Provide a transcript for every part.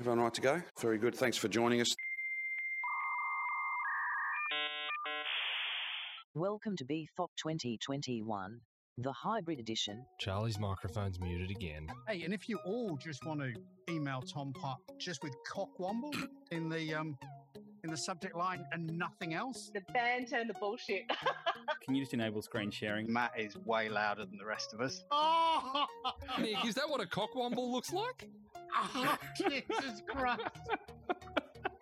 Everyone right to go? Very good. Thanks for joining us. Welcome to BFOP 2021, the hybrid edition. Charlie's microphone's muted again. Hey, and if you all just want to email Tom Putt just with cockwomble in the um in the subject line and nothing else, the banter and the bullshit. Can you just enable screen sharing? Matt is way louder than the rest of us. oh, Nick, is that what a cockwomble looks like? oh Jesus Christ!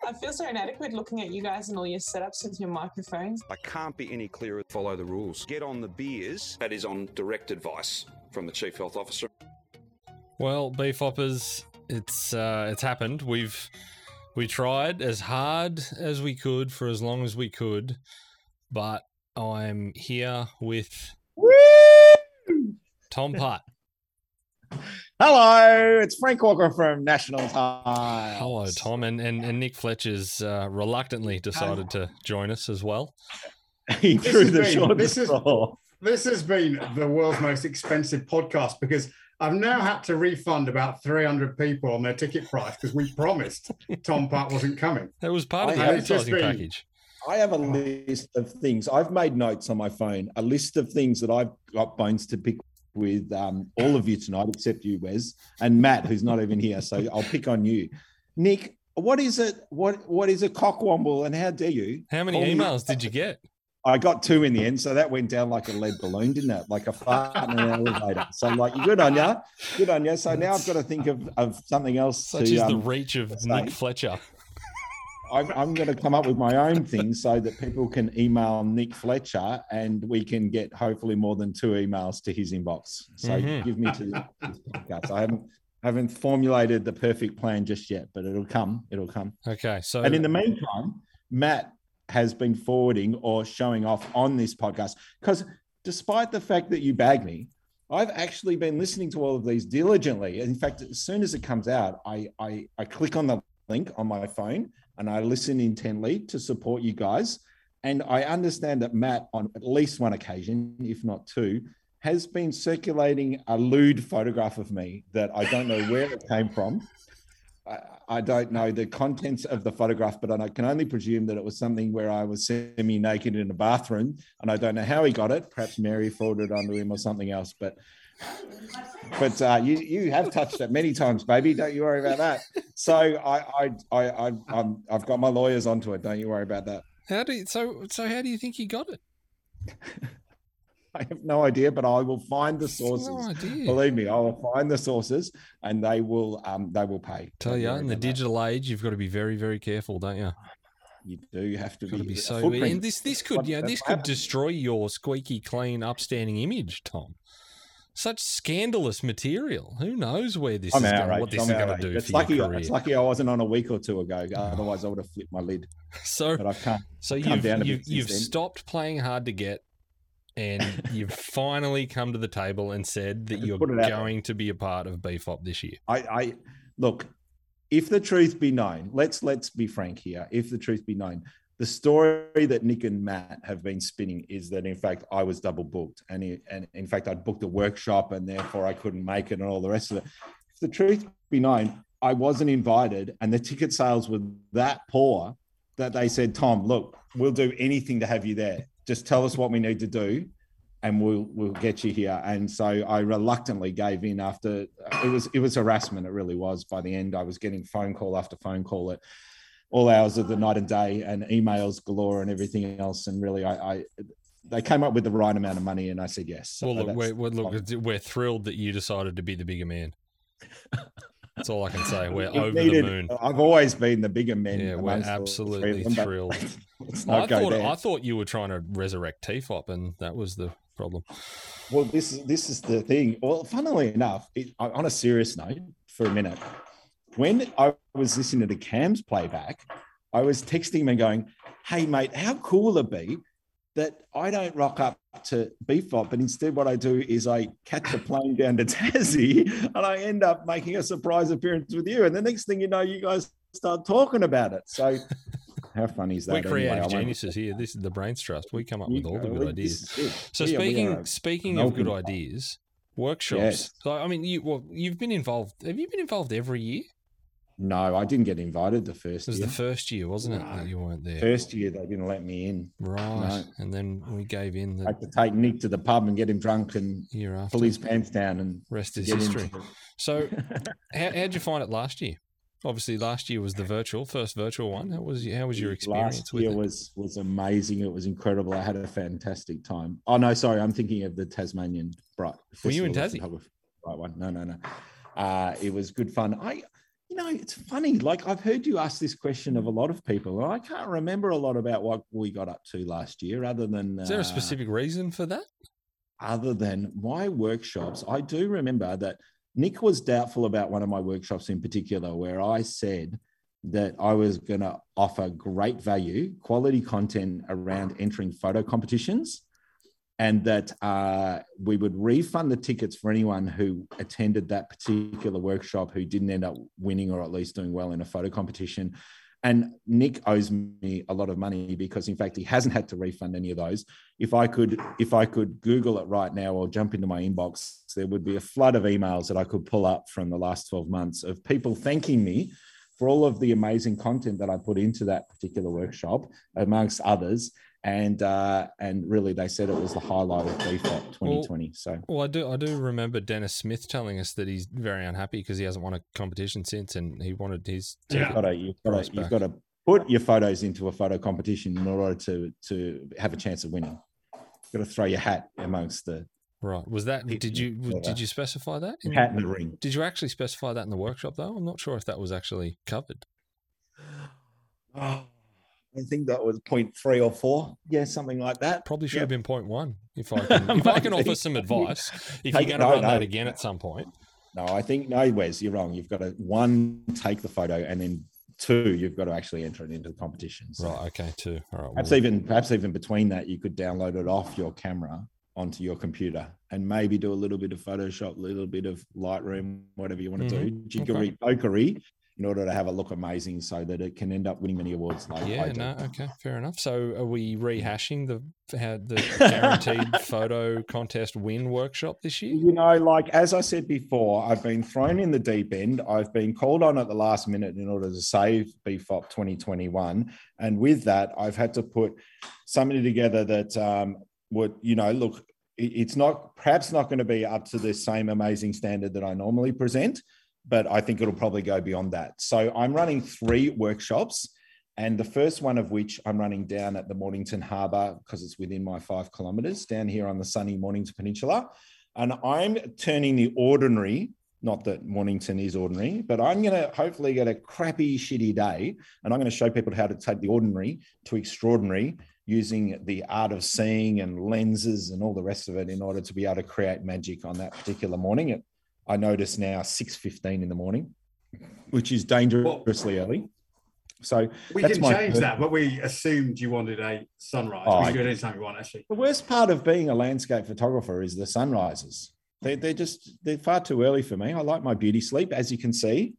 I feel so inadequate looking at you guys and all your setups with your microphones. I can't be any clearer. Follow the rules. Get on the beers. That is on direct advice from the Chief Health Officer. Well, beefhoppers, it's uh, it's happened. We've we tried as hard as we could for as long as we could, but I'm here with Tom Putt. Hello, it's Frank Walker from National Tonight. Hello, Tom, and and, and Nick Fletcher's uh, reluctantly decided to join us as well. he This drew has the been- short this is- This has been the world's most expensive podcast because I've now had to refund about 300 people on their ticket price because we promised Tom Putt wasn't coming. That was part of the I- advertising been- package. I have a list of things. I've made notes on my phone, a list of things that I've got bones to pick with um, all of you tonight, except you, Wes, and Matt, who's not even here. So I'll pick on you. Nick, what is it? What what is a cockwomble and how dare you? How many call me- emails did you get? I got two in the end, so that went down like a lead balloon, didn't it? Like a fart in an elevator. So, like, good on you, good on you. So now I've got to think of, of something else. Such to, is the um, reach of. Nick Fletcher. I'm, I'm going to come up with my own thing so that people can email Nick Fletcher and we can get hopefully more than two emails to his inbox. So Mhm. give me to this podcast. I haven't haven't formulated the perfect plan just yet, but it'll come. It'll come. Okay, so And in the meantime, Matt has been forwarding or showing off on this podcast because despite the fact that you bag me, I've actually been listening to all of these diligently. In fact, as soon as it comes out, I I, I click on the link on my phone and I listen intently to support you guys. And I understand that Matt, on at least one occasion, if not two, has been circulating a lewd photograph of me that I don't know where it came from. I, I don't know the contents of the photograph, but I can only presume that it was something where I was semi naked in a bathroom. And I don't know how he got it. Perhaps Mary forwarded it onto him or something else. But but uh, you you have touched it many times, baby. Don't you worry about that. So I I I, I I'm, I've got my lawyers onto it. Don't you worry about that. how do you, so so how do you think you got it? I have no idea, but I will find the sources. No. Believe me, I will find the sources, and they will um they will pay. Tell Don't you, in the that. digital age, you've got to be very, very careful, don't you? you do have to be, be so. And this, this could, What- you know, this could destroy your squeaky clean, upstanding image, Tom. Such scandalous material. Who knows where this I'm is going, what this I'm is going to do It's for lucky. career. It's lucky I wasn't on a week or two ago. Uh, ah. Otherwise, I would have flipped my lid. so, But I can't. so you've you've, you've stopped playing hard to get, and you've finally come to the table and said that you're there. going to be a part of BFOP this year. I, I look. If the truth be known, let's let's be frank here. If the truth be known, the story that Nick and Matt have been spinning is that in fact I was double booked, and it, and in fact I'd booked a workshop, and therefore I couldn't make it, and all the rest of it. If the truth be known, I wasn't invited, and the ticket sales were that poor that they said, "Tom, look, we'll do anything to have you there. Just tell us what we need to do." and we'll we'll get you here. And so I reluctantly gave in after it was it was harassment. It really was. By the end, I was getting phone call after phone call at all hours of the night and day, and emails galore and everything else. And really, I, I they came up with the right amount of money, and I said yes. So well, look, we're, we're, look, we're thrilled that you decided to be the bigger man. That's all I can say. We're it over needed- the moon. I've always been the bigger man. Yeah, we're amongst the three of absolutely them, thrilled. I thought there. I thought you were trying to resurrect TFOP, and that was the problem. Well, this is this is the thing. Well, funnily enough, it, on a serious note, for a minute, when I was listening to the Cam's playback, I was texting him and going, "Hey, mate, how cool would it be that I don't rock up to BFOP, but instead what I do is I catch a plane down to Tassie and I end up making a surprise appearance with you, and the next thing you know, you guys start talking about it. So." How funny is that? We're creative won't- geniuses here. This is the Brains Trust. We come up with all the good ideas. So we speaking speaking of good ideas, workshops. Yes. So I mean, you well, you've been involved. Have you been involved every year? No, I didn't get invited the first It first was year. the first year, wasn't it, No. that you weren't there? First year they didn't let me in. Right. No. And then we gave in I the had to take Nick to the pub and get him drunk and year after. pull his pants down and Rest is history. to- So, how how'd you find it last year? Obviously, last year was the virtual first virtual one. How was how was your experience Last with year it? was was amazing. It was incredible. I had a fantastic time. Oh no, sorry, I'm thinking of the Tasmanian Bright. Were you in Tassie? Right one. No, no, no. Uh, it was good fun. I, you know, it's funny. Like I've heard you ask this question of a lot of people, and I can't remember a lot about what we got up to last year, other than Is there a uh, specific reason for that? other than my workshops, I do remember that Nick was doubtful about one of my workshops in particular, where I said that I was going to offer great value, quality content around entering photo competitions, and that uh, we would refund the tickets for anyone who attended that particular workshop who didn't end up winning or at least doing well in a photo competition. And Nick owes me a lot of money because, in fact, he hasn't had to refund any of those if I could if I could Google it right now or jump into my inbox, there would be a flood of emails that I could pull up from the last 12 months of people thanking me for all of the amazing content that I put into that particular workshop, amongst others. And uh, and really, they said it was the highlight of BFOP 2020. so Well, I do I do remember Dennis Smith telling us that he's very unhappy because he hasn't won a competition since, and he wanted his Yeah. ticket. got to, you've got Price to, you've got to put your photos into a photo competition in order to to have a chance of winning. You've got to throw your hat amongst the Right? Was that did you did you specify that? in- hat in the ring. Did you actually specify that in the workshop though? I'm not sure if that was actually covered. Oh, I think that was point three or four. Yeah, something like that. Probably should have been point one. If I can, if I can offer some advice, if Take- you're going to no, run no. that again at some point, No, I think no, Wes, you're wrong. You've got to one take the photo, and then two, you've got to actually enter it into the competition. So right? Okay, two. All right. perhaps well, even perhaps even between that, you could download it off your camera onto your computer and maybe do a little bit of Photoshop, a little bit of Lightroom, whatever you want to do, mm-hmm. jiggery pokery, in order to have it look amazing, so that it can end up winning many awards. Like yeah. No. Okay. Fair enough. So, are we rehashing the how the guaranteed photo contest win workshop this year? You know, like as I said before, I've been thrown in the deep end. I've been called on at the last minute in order to save BFOP 2021. And with that, I've had to put something together that um, would, you know, look, it's not perhaps not going to be up to the same amazing standard that I normally present, but I think it'll probably go beyond that. So I'm running three workshops. And the first one of which I'm running down at the Mornington Harbour because it's within my five kilometres down here on the sunny Mornington Peninsula. And I'm turning the ordinary, not that Mornington is ordinary, but I'm going to hopefully get a crappy, shitty day. And I'm going to show people how to take the ordinary to extraordinary using the art of seeing and lenses and all the rest of it in order to be able to create magic on that particular morning. It, I notice now 6.15 in the morning, which is dangerously early. So We my change per- that, but we assumed you wanted a sunrise. Oh, we do it anytime you want, actually. The worst part of being a landscape photographer is the sunrises. They, they're just, they're far too early for me. I like my beauty sleep. As you can see,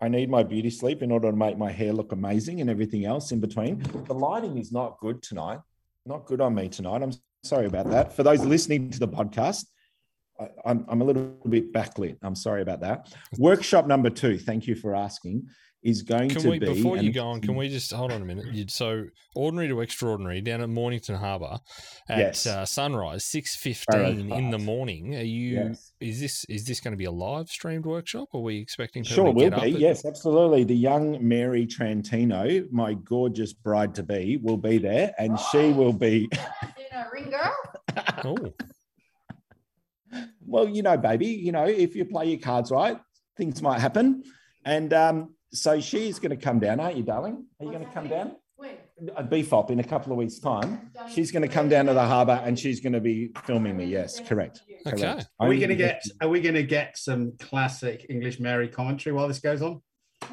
I need my beauty sleep in order to make my hair look amazing and everything else in between. The lighting is not good tonight. Not good on me tonight. I'm sorry about that. For those listening to the podcast, I, I'm, I'm a little bit backlit. I'm sorry about that. Workshop number two, thank you for asking, is going Can to we be. before you go on? Can we just hold on a minute? You, so ordinary to extraordinary down at Mornington Harbour at Yes. uh, sunrise, six fifteen in the morning. Are you? Yes. Is this is this going to be a live streamed workshop? Or are we expecting people Sure, to will get be. up? at- Yes, absolutely. The young Mary Trantino, my gorgeous bride to be, will be there, and she will be. ring girl. Oh, well, you know, baby, you know, if you play your cards right, things might happen. And um, so she's going to come down, aren't you, darling? Are you going to come down? A BFOP in a couple of weeks' time. She's going to come down to the harbour and she's going to be filming me. Yes, correct. Okay. correct. Are we going to get? Are we going to get some classic English Mary commentary while this goes on?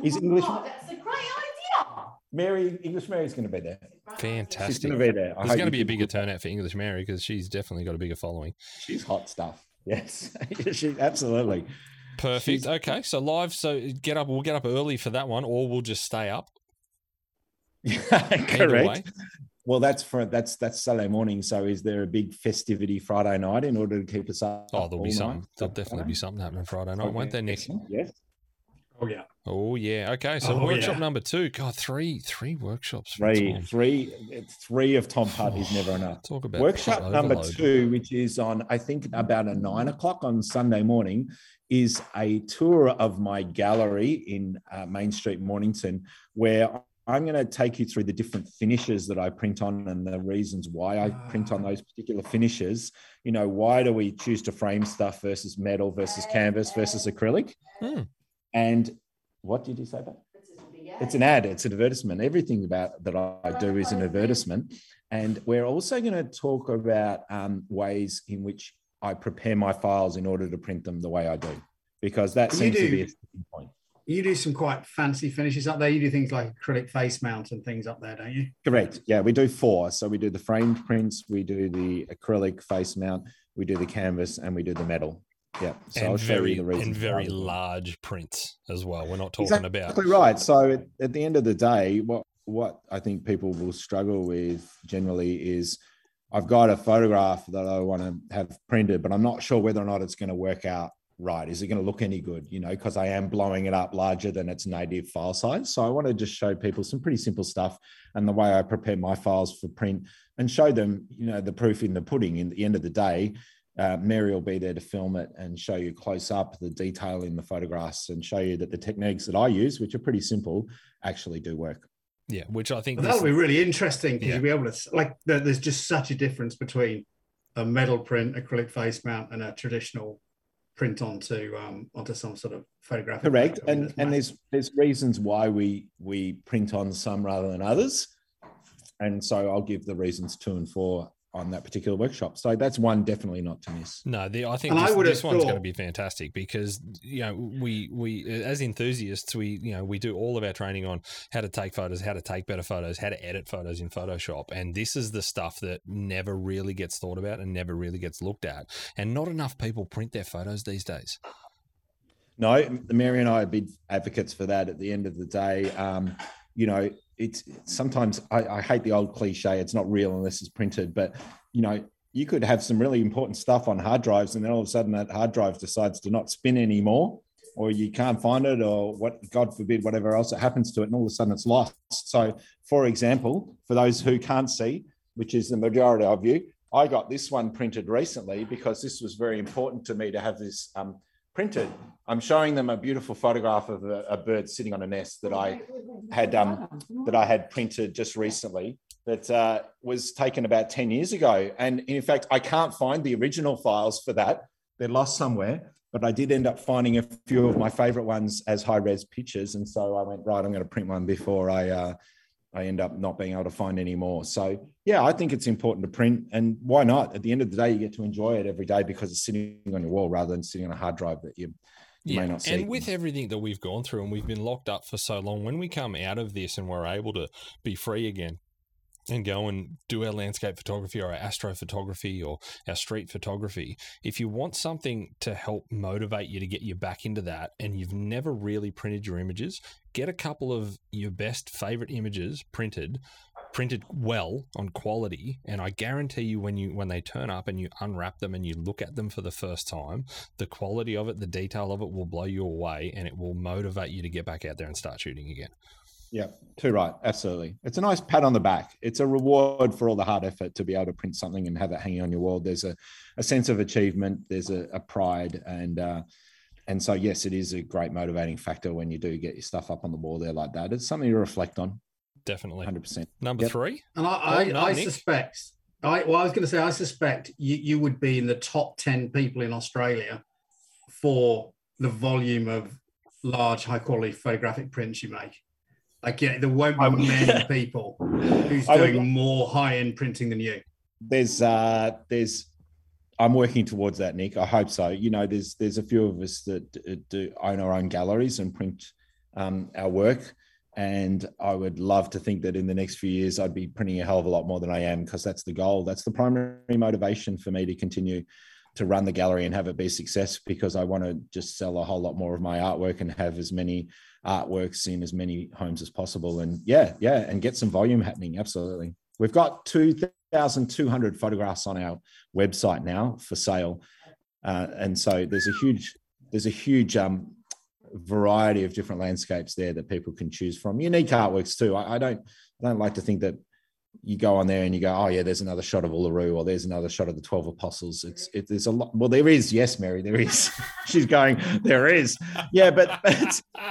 Is English Oh, that's a great idea. Mary? English Mary's going to be there. Fantastic. She's going to be there. I There's going to be a bigger turnout for English Mary because she's definitely got a bigger following. She's hot stuff. Yes, she absolutely. Perfect. She's- Okay, so live. So get up. We'll get up early for that one, or we'll just stay up. Either Correct. Well, that's for that's that's Saturday morning. So, is there a big festivity Friday night in order to keep us up? Oh, there'll be all something. night? There'll definitely be something happening Friday night, won't there, Nick? Yes. Oh yeah. Oh yeah. Okay. So Oh, workshop yeah. number two. God, three three workshops. Three, Tom. three, three of Tom Putt is never enough. Talk about Workshop number overload. two, which is on, I think, about a nine o'clock on Sunday morning, is a tour of my gallery in uh, Main Street, Mornington, where I'm going to take you through the different finishes that I print on and the reasons why I print on those particular finishes. You know, why do we choose to frame stuff versus metal versus canvas versus acrylic? Hmm. And what did you say about? It's an ad. It's an advertisement. Everything about that I do is an advertisement. And we're also going to talk about um, ways in which I prepare my files in order to print them the way I do, because that You seems to be a sticking point. You do some quite fancy finishes up there. You do things like acrylic face mount and things up there, don't you? Correct. Yeah, we do four. So we do the framed prints, we do the acrylic face mount, we do the canvas, and we do the metal. Yeah. So and I'll show very you the and very large prints as well. We're not talking about Exactly right. So at, at the end of the day, what what I think people will struggle with generally is I've got a photograph that I want to have printed, but I'm not sure whether or not it's going to work out right. Is it going to look any good? You know, because I am blowing it up larger than its native file size. So I want to just show people some pretty simple stuff and the way I prepare my files for print and show them, you know, the proof in the pudding. In the end of the day, uh, Mary will be there to film it and show you close up the detail in the photographs and show you that the techniques that I use, which are pretty simple, actually do work. yeah, which I think But that'll be really interesting because Yeah. you'll be able to like there's just such a difference between a metal print, acrylic face mount, and a traditional print onto um onto some sort of photographic. Correct. And and massive. there's there's reasons why we we print on some rather than others. And so I'll give the reasons two and four on that particular workshop. So that's one definitely not to miss. No, the, I think And I this, would this have one's going to be fantastic because you know we we as enthusiasts we you know we do all of our training on how to take photos, how to take better photos, how to edit photos in Photoshop, and this is the stuff that never really gets thought about and never really gets looked at, and not enough people print their photos these days. No, Mary and I are big advocates for that. At the end of the day, um, you know, it's sometimes I, I hate the old cliche. It's not real unless it's printed. But you know, you could have some really important stuff on hard drives, and then all of a sudden that hard drive decides to not spin anymore, or you can't find it, or what God forbid, whatever else that happens to it, and all of a sudden it's lost. So, for example, for those who can't see, which is the majority of you, I got this one printed recently because this was very important to me to have this. Um, printed. I'm showing them a beautiful photograph of a, a bird sitting on a nest that I had um, that I had printed just recently. That uh, was taken about ten years ago, and in fact, I can't find the original files for that. They're lost somewhere. But I did end up finding a few of my favorite ones as high res pictures, and so I went right. I'm going to print one before I uh, I end up not being able to find any more. So yeah, I think it's important to print, and why not? At the end of the day, you get to enjoy it every day because it's sitting on your wall rather than sitting on a hard drive that you, you may not see. and with everything that we've gone through and we've been locked up for so long, when we come out of this and we're able to be free again and go and do our landscape photography or our astrophotography or our street photography, if you want something to help motivate you to get you back into that and you've never really printed your images, get a couple of your best favorite images printed printed well on quality and i guarantee you when you when they turn up and you unwrap them and you look at them for the first time the quality of it the detail of it will blow you away and it will motivate you to get back out there and start shooting again Yeah, too right. Absolutely. It's a nice pat on the back. It's a reward for all the hard effort to be able to print something and have it hanging on your wall. There's a, a sense of achievement, there's a, a pride. And, uh, and so, yes, it is a great motivating factor when you do get your stuff up on the wall there like that. It's something to reflect on, definitely 100%. number Yep. three And I, Oh, I, no, I suspect, I, well, I was going to say, I suspect you, you would be in the top 10 people in Australia for the volume of large, high quality photographic prints you make. Like, yeah, there won't be many people who's doing more high end printing than you. there's uh there's i'm working towards that nick. I hope so. You know there's there's a few of us that do own our own galleries and print um, our work. And i would love to think that in the next few years i'd be printing a hell of a lot more than i am because that's the goal. That's the primary motivation for me to continue to run the gallery and have it be success because i want to just sell a whole lot more of my artwork and have as many artworks in as many homes as possible and yeah yeah and get some volume happening absolutely we've got 2200 photographs on our website now for sale uh, and so there's a huge there's a huge um, variety of different landscapes there that people can choose from. Unique artworks too. I, I don't I don't like to think that you go on there and you go, oh yeah, there's another shot of Uluru or there's another shot of the Twelve Apostles. It's it, there's a lot. Well, there is. Yes, Mary, there is. She's going. There is. Yeah, but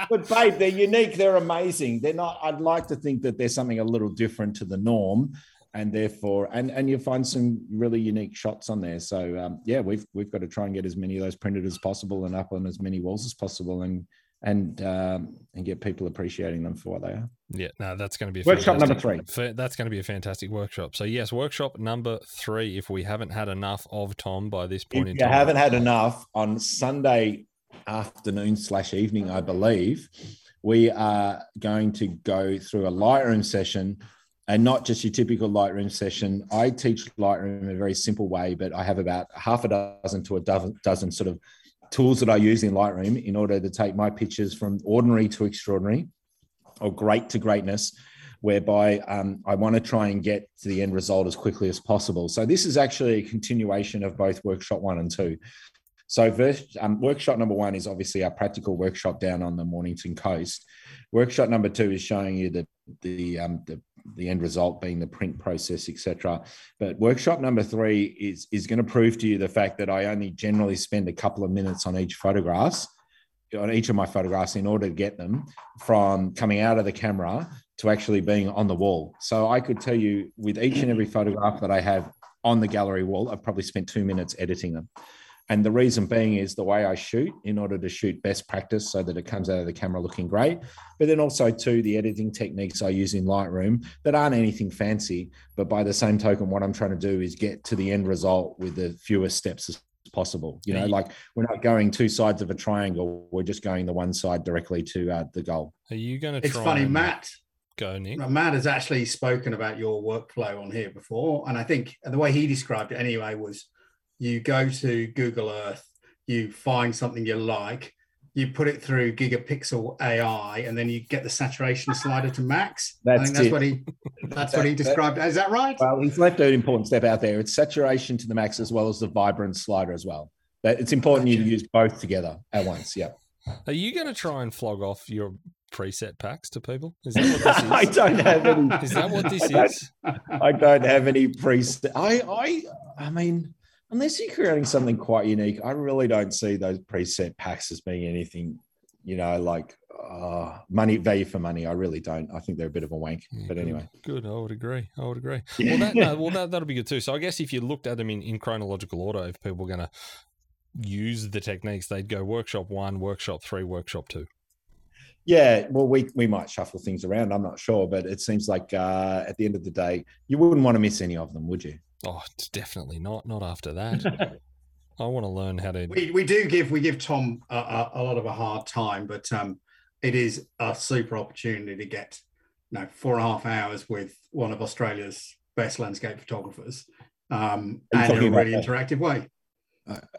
but, babe, they're unique. They're amazing. They're not. I'd like to think that there's something a little different to the norm, and therefore, and and you find some really unique shots on there. So um, yeah, we've we've got to try and get as many of those printed as possible and up on as many walls as possible, and and um, and get people appreciating them for what they are. Yeah, no, that's going to be a Workshop number fantastic- fa- That's going to be a fantastic workshop. So yes, workshop number three. If we haven't had enough of Tom by this point If in you time, haven't had enough on Sunday afternoon slash evening, I believe, we are going to go through a Lightroom session and not just your typical Lightroom session. I teach Lightroom in a very simple way, but I have about half a dozen to a dozen, dozen sort of tools that I use in Lightroom in order to take my pictures from ordinary to extraordinary or great to greatness whereby um, I want to try and get to the end result as quickly as possible. So this is actually a continuation of both workshop one and two. So um, workshop number one is obviously our practical workshop down on the Mornington coast. Workshop number two is showing you the the um, the, the end result being the print process, etc. But workshop number three is is going to prove to you the fact that I only generally spend a couple of minutes on each photographs on each of my photographs in order to get them from coming out of the camera to actually being on the wall. So I could tell you with each and every photograph that I have on the gallery wall, I've probably spent two minutes editing them. And the reason being is the way I shoot in order to shoot best practice so that it comes out of the camera looking great. But then also, too, the editing techniques I use in Lightroom that aren't anything fancy. But by the same token, what I'm trying to do is get to the end result with the fewest steps as possible. You know, like we're not going two sides of a triangle, we're just going the one side directly to uh, the goal. are you going to? It's funny, and Matt. Go, Nick. Matt has actually spoken about your workflow on here before, and I think the way he described it anyway was you go to Google Earth, you find something you like, you put it through Gigapixel AI, and then you get the saturation slider to max. I That's think that's it. what he that's what he That- that- described. Is that right? Well, he's left an important step out there. It's saturation to the max as well as the vibrance slider as well. But it's important you to use both together at once. Yeah. Are you going to try and flog off your preset packs to people? Is that what this is? I don't have any. Is that what this I is? I don't have any preset. I, I, I mean, unless you're creating something quite unique, I really don't see those preset packs as being anything, you know, like uh, money value for money. I really don't. I think they're a bit of a wank. Yeah, But anyway, Good, I would agree. I would agree. Yeah. Well, that, no, well that, that'll be good too. So I guess if you looked at them in, in chronological order, if people were going to use the techniques, they'd go workshop one, workshop three, workshop two. Yeah. Well, we we might shuffle things around. I'm not sure, but it seems like uh, at the end of the day, you wouldn't want to miss any of them, would you? Oh, definitely not. Not after that. I want to learn how to. we, we do give we give Tom a, a, a lot of a hard time, but um, it is a super opportunity to get you know four and a half hours with one of Australia's best landscape photographers um, and in a really that? interactive way.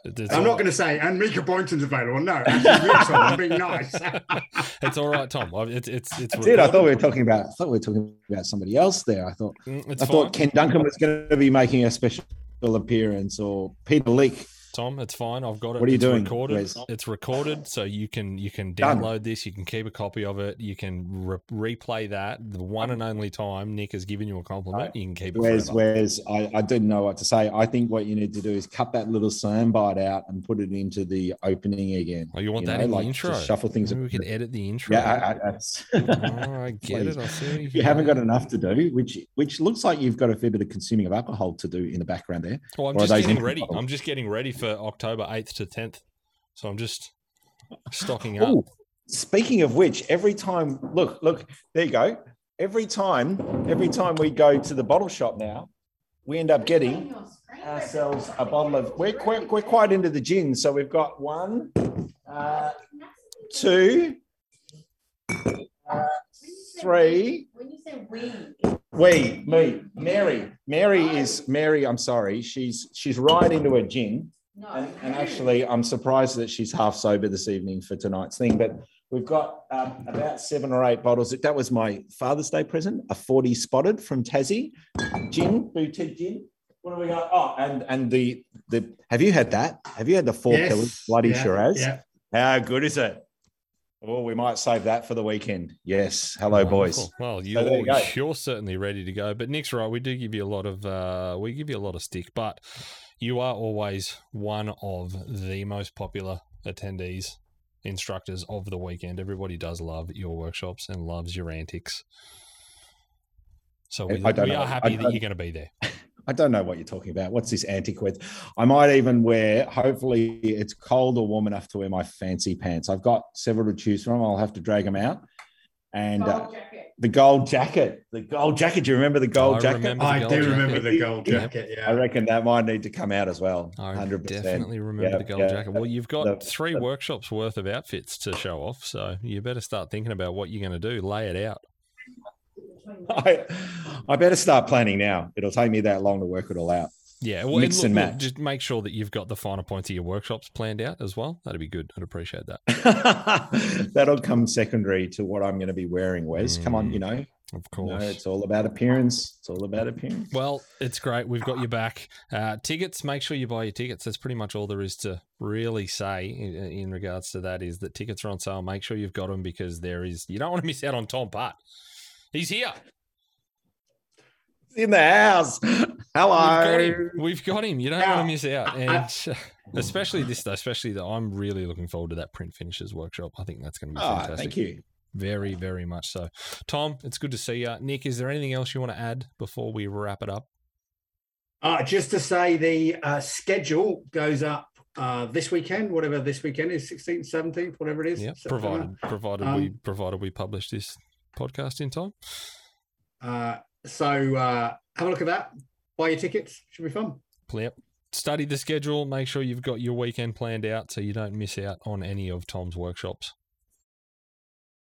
It's I'm all- not going to say and Mika Boynton's available. No, actually, Tom, I'm being nice. It's all right, Tom. I- It's it's it's. I did. I thought we were talking about. I thought we were talking about somebody else there. I thought. Mm, It's I fine. thought Ken Duncan was going to be making a special appearance, or Peter Lik. Tom, it's fine. I've got it. What are you it's doing, Recorded. It's recorded, so you can you can Done. download this. You can keep a copy of it. You can re- replay that the one and only time Nick has given you a compliment. Uh, you can keep it whereas I, I didn't know what to say. I think what you need to do is cut that little soundbite out and put it into the opening again. Oh, you want you that know, in the like, intro? just shuffle things Maybe we can edit the intro. Yeah, I, I, oh, I get it. I see. If you haven't got enough to do, which which looks like you've got a fair bit of consuming of alcohol to do in the background there. Well, I'm Or just getting ready. I'm just getting ready for October 8th to 10th. So I'm just stocking up. Oh, speaking of which, every time, look, look, there you go. Every time, every time we go to the bottle shop now, we end up getting ourselves a bottle of. We're, we're, we're quite into the gin, so we've got one, uh, two, uh, three. When you say we, We, me, Mary. Mary is Mary. I'm sorry. She's she's right into a gin. No. And, and actually, I'm surprised that she's half sober this evening for tonight's thing. But we've got um, about seven or eight bottles. That was my Father's Day present, a 40 spotted from Tassie, gin, boutique gin. What have we got? Oh, and and the the have you had that? Have you had the four Yes, pillars bloody yeah, Shiraz? yeah. How good is it? Oh, we might save that for the weekend. Yes. Hello, boys. Wonderful. Well, you're, there you you're certainly ready to go. But Nick's right. We do give you a lot of uh, we give you a lot of stick, but you are always one of the most popular attendees, instructors of the weekend. Everybody does love your workshops and loves your antics. So we, I don't we know. are I happy that you're going to be there. I don't know what you're talking about. What's this antique with? I might even wear, hopefully, it's cold or warm enough to wear my fancy pants. I've got several to choose from. I'll have to drag them out. And uh, the gold jacket, the gold jacket. Do you remember the gold I jacket? remember the I gold do jacket. remember the gold jacket. I Yeah. I reckon that might need to come out as well. I 100%. definitely remember Yeah, the gold yeah. jacket. Well, you've got The- three the- workshops worth of outfits to show off, so you better start thinking about what you're going to do. Lay it out. I, I better start planning now. It'll take me that long to work it all out. Yeah, well, Mix look, and look, match. just make sure that you've got the finer points of your workshops planned out as well. That'd be good. I'd appreciate that. That'll come secondary to what I'm going to be wearing, Wes. Come on, Mm, you know, Of course. know, it's all about appearance. It's all about appearance. Well, it's great. We've got you back. Uh, tickets, make sure you buy your tickets. That's pretty much all there is to really say in, in regards to that is that tickets are on sale. Make sure you've got them because there is, you don't want to miss out on Tom Putt. He's here. in the house. Hello. We've got him. We've got him. You don't want to miss out. And especially this, though, especially that I'm really looking forward to that print finishes workshop. I think that's going to be Oh, fantastic. thank you. Very, very much so. Tom, it's good to see you. Nick, is there anything else you want to add before we wrap it up? Uh, just to say, the uh, schedule goes up uh, this weekend, whatever this weekend is, 16th, 17th, whatever it is. Yeah, provided provided we Um, provided we publish this podcast in time. Uh, so uh, have a look at that. Buy your tickets. Should be fun. Yep. Study the schedule. Make sure you've got your weekend planned out so you don't miss out on any of Tom's workshops.